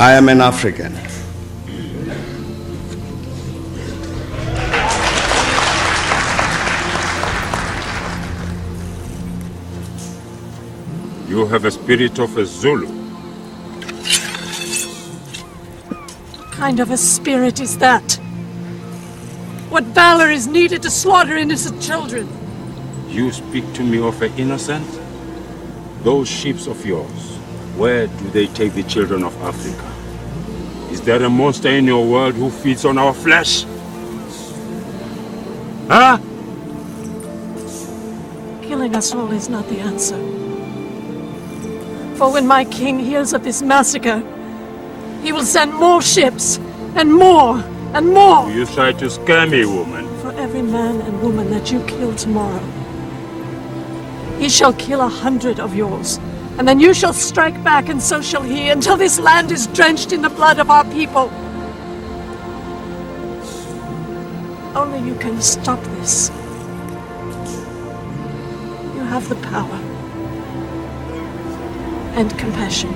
I am an African. You have a spirit of a Zulu. What kind of a spirit is that? What valor is needed to slaughter innocent children? You speak to me of an innocent? Those ships of yours, where do they take the children of Africa? Is there a monster in your world who feeds on our flesh? Huh? Killing us all is not the answer. For when my king hears of this massacre, he will send more ships, and more, and more. You try to scare me, woman. For every man and woman that you kill tomorrow, he shall kill a hundred of yours. And then you shall strike back, and so shall he, until this land is drenched in the blood of our people. Only you can stop this. You have the power and compassion.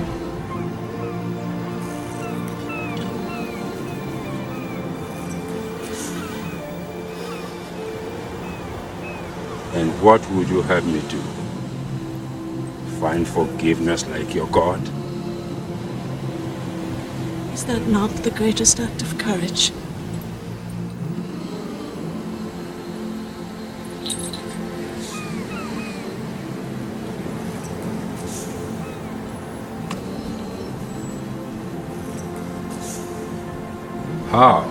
And what would you have me do? Find forgiveness like your God? Is that not the greatest act of courage? How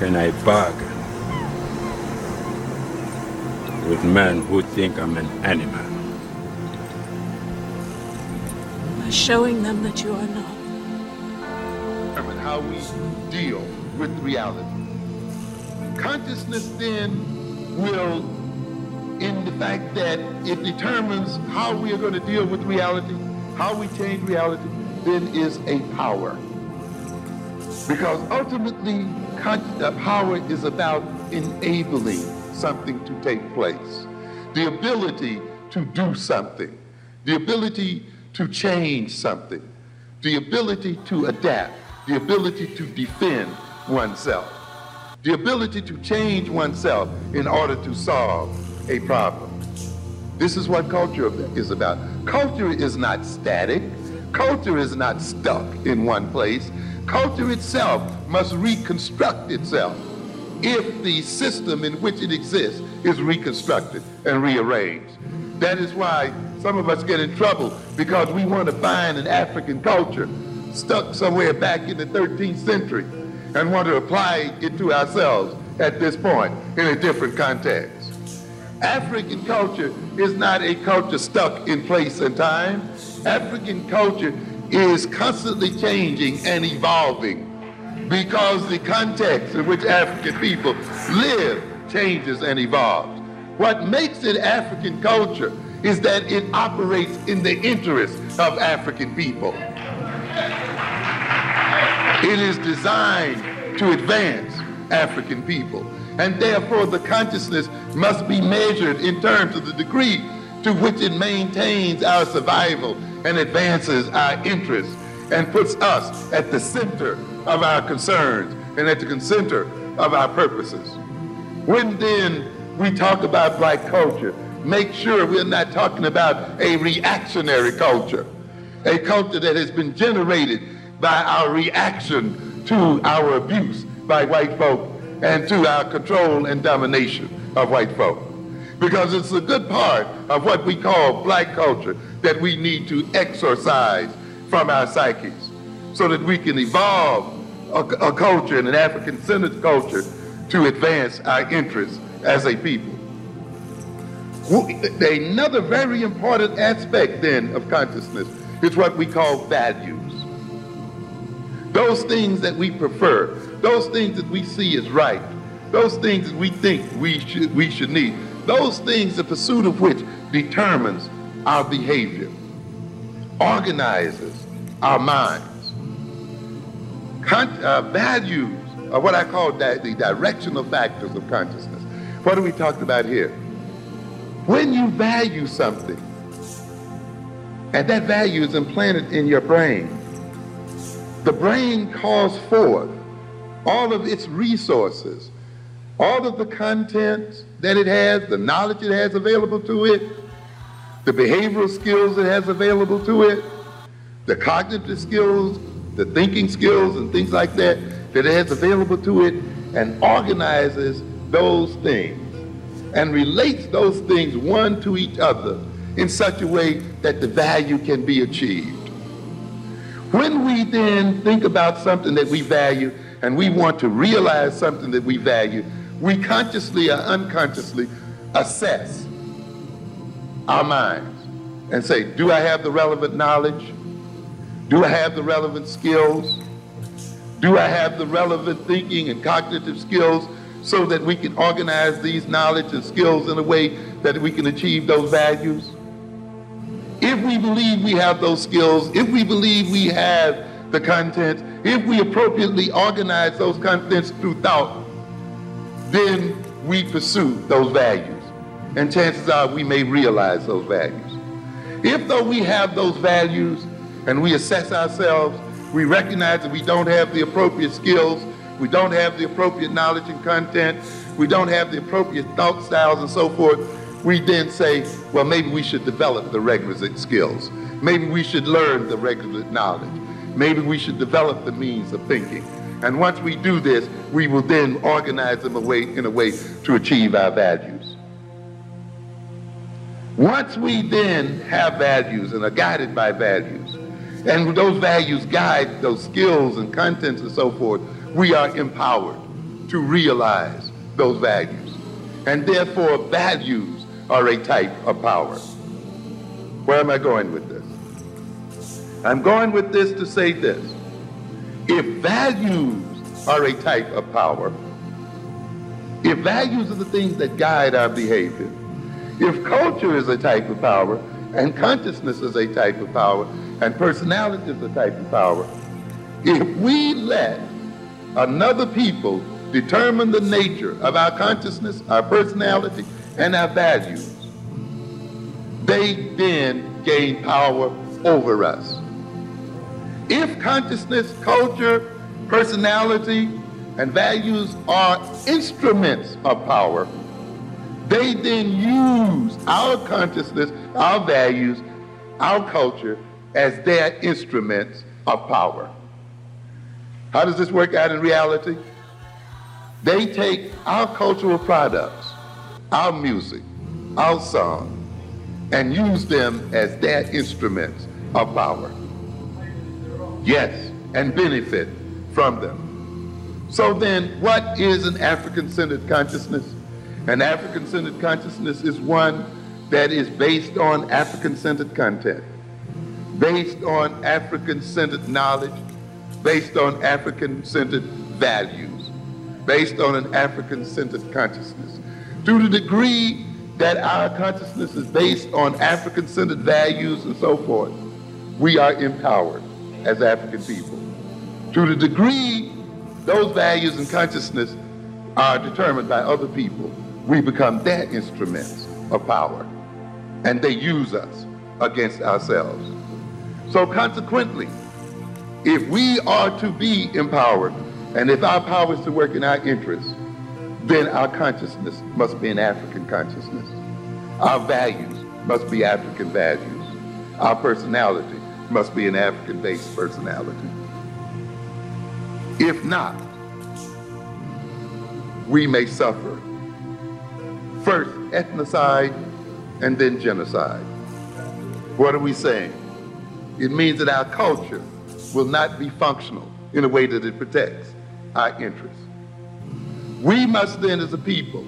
can I bargain with men who think I'm an animal? By showing them that you are not. determine how we deal with reality. Consciousness then will, in the fact that it determines how we are going to deal with reality, how we change reality, then is a power. Because ultimately, con- uh, power is about enabling something to take place. The ability to do something, the ability to change something, the ability to adapt, the ability to defend oneself, the ability to change oneself in order to solve a problem. This is what culture is about. Culture is not static. Culture is not stuck in one place. Culture itself must reconstruct itself if the system in which it exists is reconstructed and rearranged. That is why some of us get in trouble because we want to find an African culture stuck somewhere back in the 13th century and want to apply it to ourselves at this point in a different context. African culture is not a culture stuck in place and time. African culture is constantly changing and evolving because the context in which African people live changes and evolves. What makes it African culture is that it operates in the interest of African people. It is designed to advance African people. And therefore, the consciousness must be measured in terms of the degree to which it maintains our survival and advances our interests and puts us at the center of our concerns and at the center of our purposes. When then we talk about black culture, make sure we're not talking about a reactionary culture, a culture that has been generated by our reaction to our abuse by white folk and to our control and domination of white folk. Because it's a good part of what we call black culture that we need to exorcise from our psyches so that we can evolve a, a culture and an African-centered culture to advance our interests as a people. Another very important aspect then of consciousness is what we call values. Those things that we prefer, those things that we see as right, those things that we think we should, we should need, those things, the pursuit of which determines our behavior, organizes our minds. Con- uh, values are what I call di- the directional factors of consciousness. What are we talking about here? When you value something, And that value is implanted in your brain. The brain calls forth all of its resources, all of the content that it has, the knowledge it has available to it, the behavioral skills it has available to it, the cognitive skills, the thinking skills, and things like that that it has available to it, and organizes those things and relates those things one to each other in such a way that the value can be achieved. When we then think about something that we value and we want to realize something that we value, we consciously or unconsciously assess our minds and say, do I have the relevant knowledge? Do I have the relevant skills? Do I have the relevant thinking and cognitive skills so that we can organize these knowledge and skills in a way that we can achieve those values? If we believe we have those skills, if we believe we have the content, if we appropriately organize those contents through thought, then we pursue those values. And chances are we may realize those values. If though we have those values and we assess ourselves, we recognize that we don't have the appropriate skills, we don't have the appropriate knowledge and content, we don't have the appropriate thought styles and so forth, we then say, well, maybe we should develop the requisite skills. Maybe we should learn the requisite knowledge. Maybe we should develop the means of thinking. And once we do this, we will then organize them away in a way to achieve our values. Once we then have values and are guided by values, and those values guide those skills and contents and so forth, we are empowered to realize those values. And therefore, values are a type of power. Where am I going with this? I'm going with this to say this. If values are a type of power, if values are the things that guide our behavior, if culture is a type of power, and consciousness is a type of power, and personality is a type of power, if we let another people determine the nature of our consciousness, our personality, and our values, they then gain power over us. If consciousness, culture, personality, and values are instruments of power, they then use our consciousness, our values, our culture as their instruments of power. How does this work out in reality? They take our cultural products, our music, our song, and use them as their instruments of power. Yes, and benefit from them. So then, what is an African centered consciousness? An African centered consciousness is one that is based on African centered content, based on African centered knowledge, based on African centered values, based on an African centered consciousness. To the degree that our consciousness is based on African centered values and so forth, we are empowered as African people. To the degree those values and consciousness are determined by other people, we become their instruments of power. And they use us against ourselves. So consequently, if we are to be empowered, and if our power is to work in our interests, then our consciousness must be an African consciousness. Our values must be African values. Our personality must be an African based personality. If not, we may suffer first ethnocide and then genocide. What are we saying? It means that our culture will not be functional in a way that it protects our interests. We must then, as a people,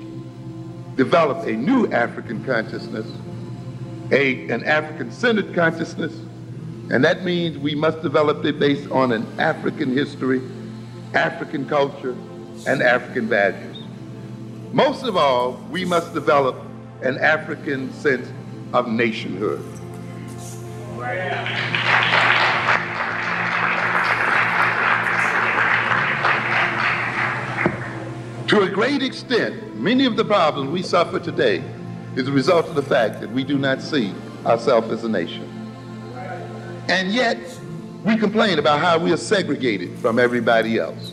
develop a new African consciousness, a, an African centered consciousness, and that means we must develop it based on an African history, African culture, and African values. Most of all, we must develop an African sense of nationhood. To a great extent, many of the problems we suffer today is a result of the fact that we do not see ourselves as a nation. And yet, we complain about how we are segregated from everybody else.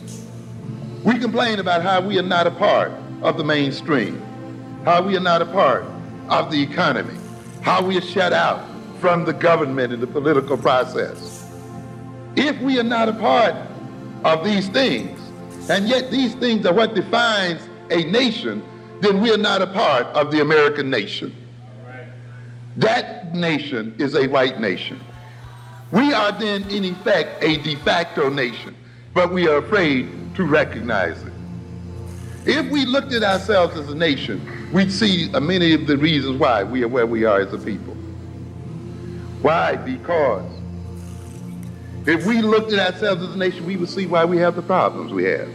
We complain about how we are not a part of the mainstream, how we are not a part of the economy, how we are shut out from the government and the political process. If we are not a part of these things, and yet these things are what defines a nation, then we are not a part of the American nation. That nation is a white nation. We are then, in effect, a de facto nation, but we are afraid to recognize it. If we looked at ourselves as a nation, we'd see many of the reasons why we are where we are as a people. Why? Because if we looked at ourselves as a nation, we would see why we have the problems we have.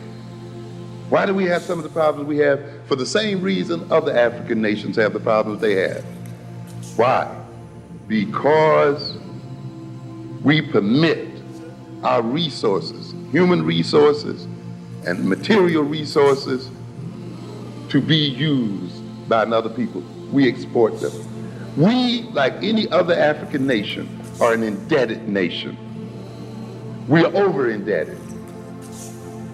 Why do we have some of the problems we have? For the same reason other African nations have the problems they have. Why? Because we permit our resources, human resources and material resources, to be used by another people. We export them. We, like any other African nation, are an indebted nation. We are over indebted.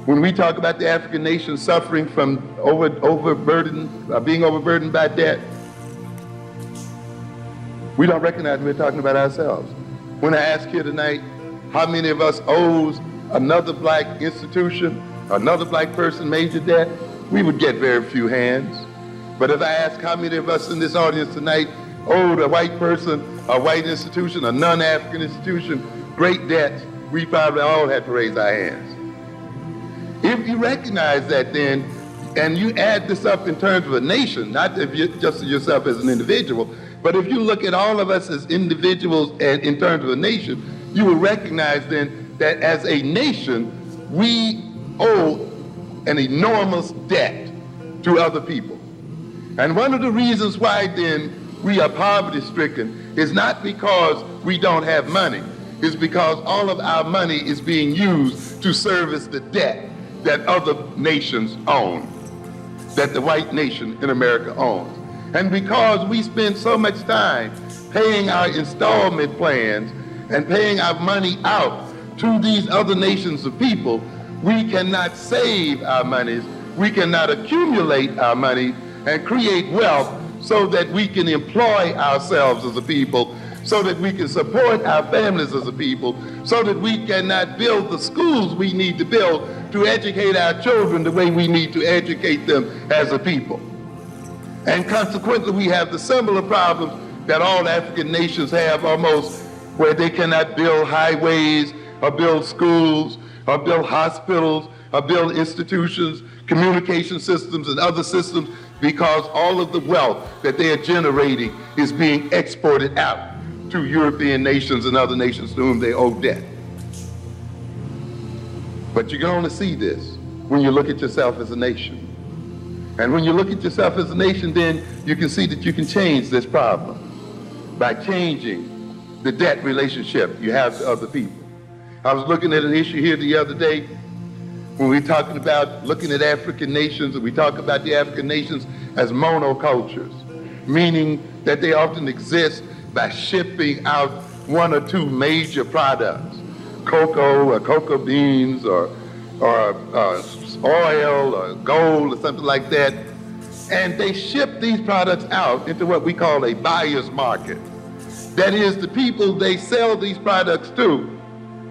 When we talk about the African nation suffering from over, overburden, uh, being overburdened by debt, we don't recognize we're talking about ourselves. When I ask here tonight, how many of us owes another black institution, another black person major debt, we would get very few hands. But if I ask how many of us in this audience tonight owed a white person, a white institution, a non-African institution, great debts, we probably all had to raise our hands. If you recognize that then, and you add this up in terms of a nation, not if you, just yourself as an individual, but if you look at all of us as individuals and in terms of a nation, you will recognize then that as a nation, we owe an enormous debt to other people. And one of the reasons why then we are poverty stricken. Is not because we don't have money, it's because all of our money is being used to service the debt that other nations own, that the white nation in America owns. And because we spend so much time paying our installment plans and paying our money out to these other nations of people, we cannot save our monies, we cannot accumulate our money and create wealth so that we can employ ourselves as a people, so that we can support our families as a people, so that we cannot build the schools we need to build to educate our children the way we need to educate them as a people. And consequently, we have the similar problems that all African nations have almost, where they cannot build highways or build schools or build hospitals or build institutions, communication systems, and other systems because all of the wealth that they are generating is being exported out to European nations and other nations to whom they owe debt. But you can only see this when you look at yourself as a nation. And when you look at yourself as a nation, then you can see that you can change this problem by changing the debt relationship you have to other people. I was looking at an issue here the other day when we're talking about looking at African nations, we talk about the African nations as monocultures, meaning that they often exist by shipping out one or two major products, cocoa or cocoa beans or, or uh, oil or gold or something like that. And they ship these products out into what we call a buyer's market. That is, the people they sell these products to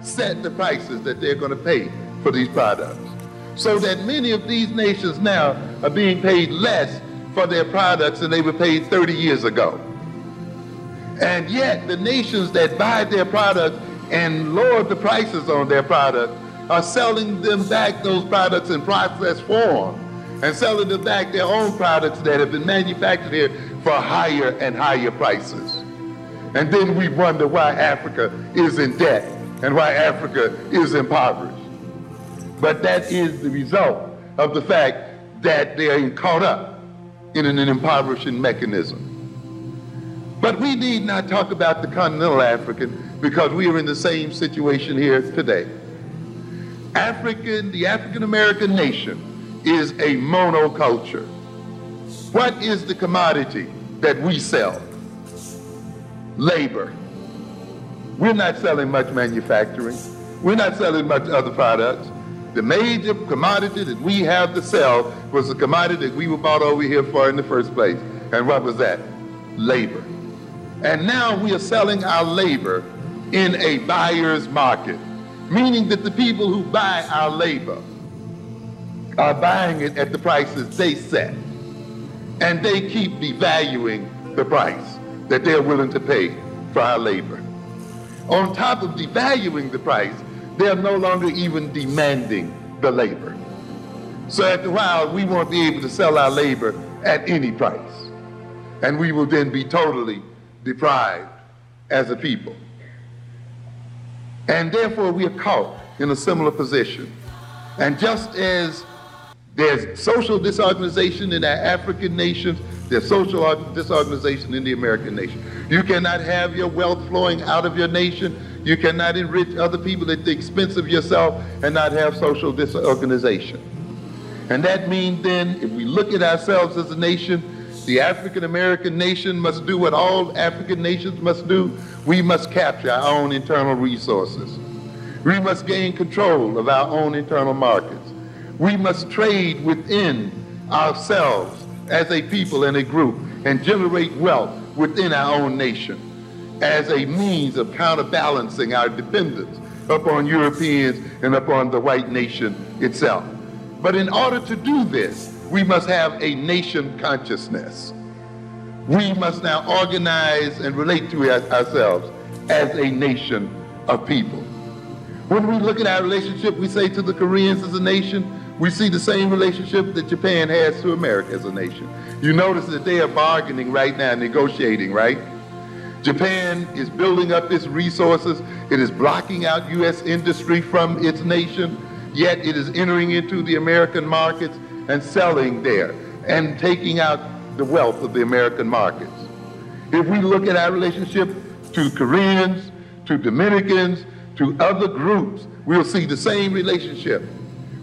set the prices that they're going to pay for these products. So that many of these nations now are being paid less for their products than they were paid 30 years ago. And yet, the nations that buy their products and lower the prices on their products are selling them back those products in processed form and selling them back their own products that have been manufactured here for higher and higher prices. And then we wonder why Africa is in debt and why Africa is impoverished. But that is the result of the fact that they are caught up in an impoverishing mechanism. But we need not talk about the continental African because we are in the same situation here today. African, the African American nation is a monoculture. What is the commodity that we sell? Labor. We're not selling much manufacturing. We're not selling much other products. The major commodity that we have to sell was the commodity that we were bought over here for in the first place. And what was that? Labor. And now we are selling our labor in a buyer's market, meaning that the people who buy our labor are buying it at the prices they set. And they keep devaluing the price that they're willing to pay for our labor. On top of devaluing the price, they're no longer even demanding the labor. So after a while, we won't be able to sell our labor at any price. And we will then be totally deprived as a people. And therefore, we are caught in a similar position. And just as there's social disorganization in our African nations, there's social disorganization in the American nation. You cannot have your wealth flowing out of your nation. You cannot enrich other people at the expense of yourself and not have social disorganization. And that means then, if we look at ourselves as a nation, the African American nation must do what all African nations must do. We must capture our own internal resources. We must gain control of our own internal markets. We must trade within ourselves as a people and a group and generate wealth within our own nation as a means of counterbalancing our dependence upon Europeans and upon the white nation itself. But in order to do this, we must have a nation consciousness. We must now organize and relate to ourselves as a nation of people. When we look at our relationship, we say to the Koreans as a nation, we see the same relationship that Japan has to America as a nation. You notice that they are bargaining right now, negotiating, right? Japan is building up its resources. It is blocking out U.S. industry from its nation, yet it is entering into the American markets and selling there and taking out the wealth of the American markets. If we look at our relationship to Koreans, to Dominicans, to other groups, we'll see the same relationship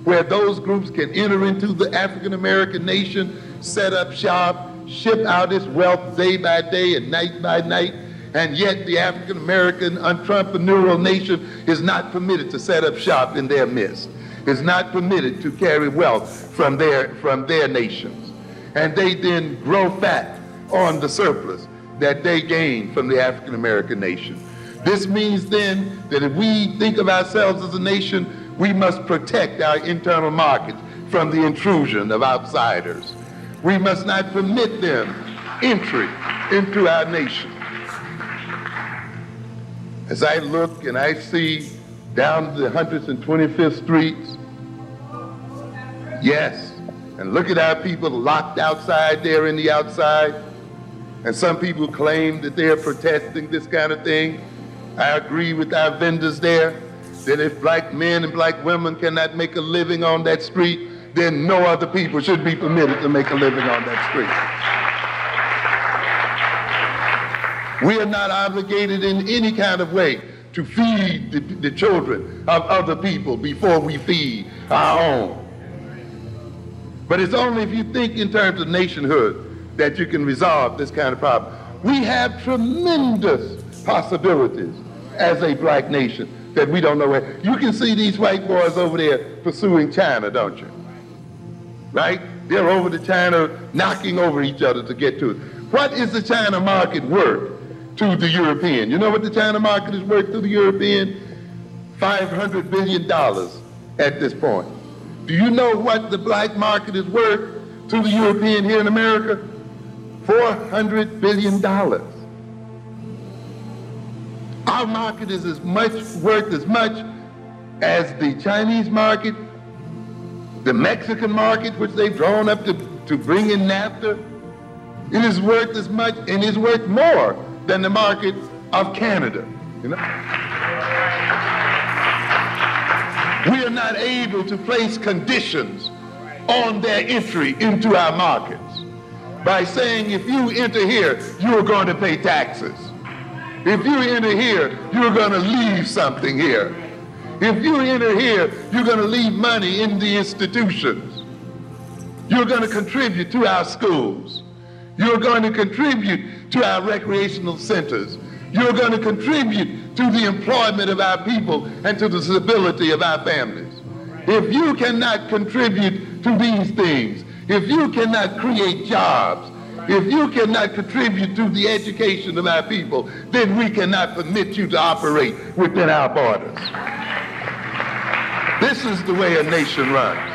where those groups can enter into the African American nation, set up shop, ship out its wealth day by day and night by night, and yet the African American entrepreneurial nation is not permitted to set up shop in their midst, is not permitted to carry wealth from their, from their nations. And they then grow fat on the surplus that they gain from the African American nation. This means then that if we think of ourselves as a nation we must protect our internal markets from the intrusion of outsiders. We must not permit them entry into our nation. As I look and I see down the 125th streets, yes, and look at our people locked outside there in the outside, and some people claim that they are protesting this kind of thing. I agree with our vendors there that if black men and black women cannot make a living on that street, then no other people should be permitted to make a living on that street. We are not obligated in any kind of way to feed the, the children of other people before we feed our own. But it's only if you think in terms of nationhood that you can resolve this kind of problem. We have tremendous possibilities as a black nation that we don't know where. You can see these white boys over there pursuing China, don't you? Right? They're over to China, knocking over each other to get to it. What is the China market worth to the European? You know what the China market is worth to the European? $500 billion at this point. Do you know what the black market is worth to the European here in America? $400 billion. Our market is as much worth as much as the Chinese market, the Mexican market, which they've drawn up to, to bring in NAFTA. It is worth as much and is worth more than the market of Canada. You know? We are not able to place conditions on their entry into our markets by saying if you enter here, you are going to pay taxes. If you enter here, you're going to leave something here. If you enter here, you're going to leave money in the institutions. You're going to contribute to our schools. You're going to contribute to our recreational centers. you're going to contribute to the employment of our people and to the stability of our families. If you cannot contribute to these things, if you cannot create jobs, if you cannot contribute to the education of our people, then we cannot permit you to operate within our borders. This is the way a nation runs.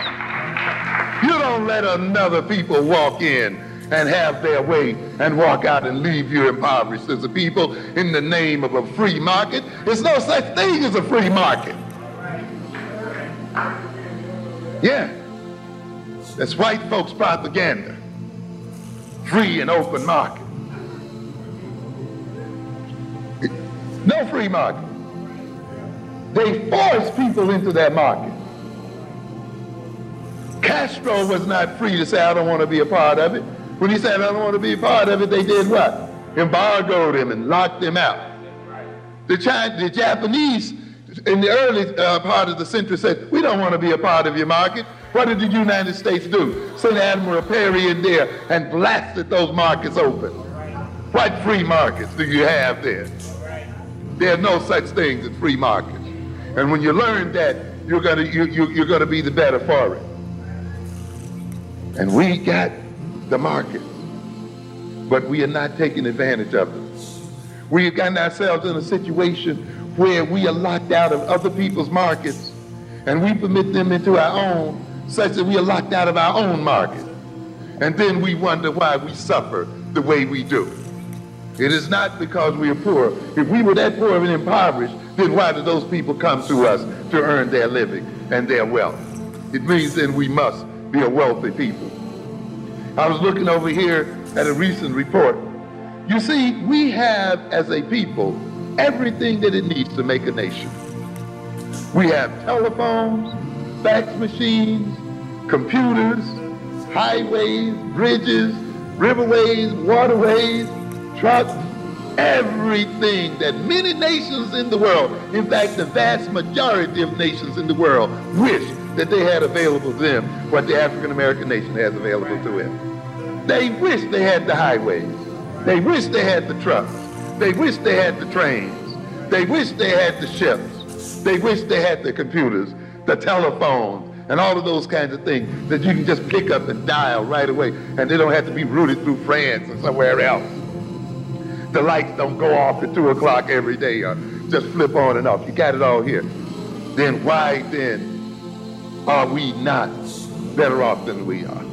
You don't let another people walk in and have their way and walk out and leave you impoverished as a people in the name of a free market. There's no such thing as a free market. Yeah. That's white folks' propaganda. Free and open market. No free market. They force people into that market. Castro was not free to say, I don't want to be a part of it. When he said, I don't want to be a part of it, they did what? Embargoed him and locked him out. The, China, the Japanese in the early uh, part of the century said, we don't want to be a part of your market. What did the United States do? Send Admiral Perry in there and blasted those markets open. What free markets do you have there? There are no such things as free markets. And when you learn that, you're gonna you, you, you're gonna be the better for it. And we got the market, but we are not taking advantage of it. We've gotten ourselves in a situation where we are locked out of other people's markets and we permit them into our own such that we are locked out of our own market. And then we wonder why we suffer the way we do. It is not because we are poor. If we were that poor and impoverished, then why do those people come to us to earn their living and their wealth? It means then we must be a wealthy people. I was looking over here at a recent report. You see, we have as a people everything that it needs to make a nation. We have telephones, fax machines, computers, highways, bridges, riverways, waterways, trucks, everything that many nations in the world, in fact, the vast majority of nations in the world, wish that they had available to them what the African American nation has available to it. They wish they had the highways. They wish they had the trucks. They wish they had the trains. They wish they had the ships. They wish they had the computers, the telephones, and all of those kinds of things that you can just pick up and dial right away, and they don't have to be routed through France or somewhere else. The lights don't go off at 2 o'clock every day or just flip on and off. You got it all here. Then why then are we not better off than we are?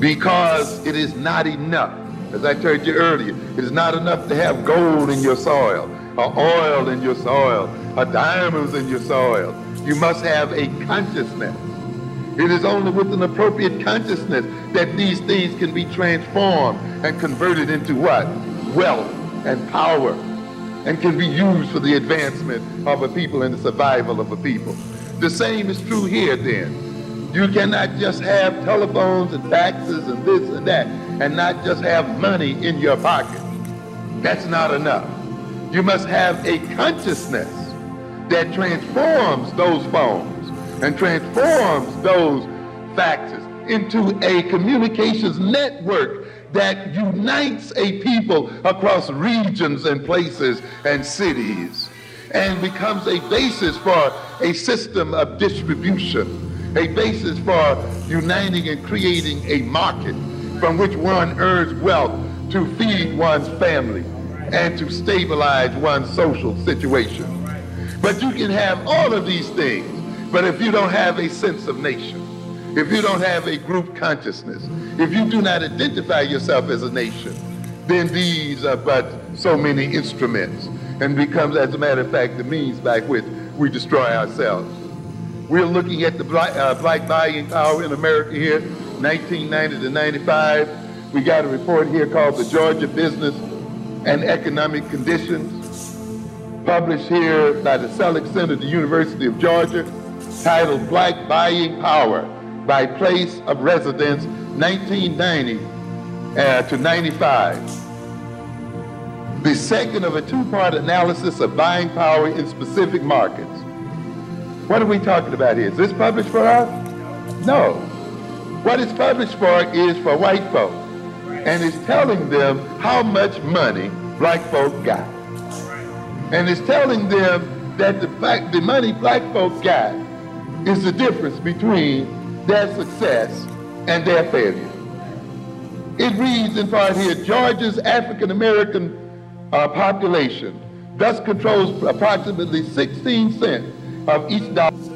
Because it is not enough. As I told you earlier, it is not enough to have gold in your soil, or oil in your soil, or diamonds in your soil. You must have a consciousness. It is only with an appropriate consciousness that these things can be transformed and converted into what? Wealth and power and can be used for the advancement of a people and the survival of a people. The same is true here then. You cannot just have telephones and faxes and this and that and not just have money in your pocket. That's not enough. You must have a consciousness that transforms those phones and transforms those faxes into a communications network that unites a people across regions and places and cities and becomes a basis for a system of distribution, a basis for uniting and creating a market from which one earns wealth to feed one's family and to stabilize one's social situation. But you can have all of these things, but if you don't have a sense of nation, if you don't have a group consciousness, if you do not identify yourself as a nation, then these are but so many instruments and becomes, as a matter of fact, the means by which we destroy ourselves. We're looking at the black, uh, black buying power in America here, 1990 to 95. We got a report here called the Georgia Business and Economic Conditions published here by the Selig Center at the University of Georgia, titled Black Buying Power by Place of Residence 1990 uh, to 95. The second of a two-part analysis of buying power in specific markets. What are we talking about here? Is this published for us? No. What it's published for is for white folk. And it's telling them how much money black folk got. and it's telling them that the fact the money black folk got is the difference between their success and their failure. It reads in part here, Georgia's African American uh, population thus controls approximately 16 cents of each dollar.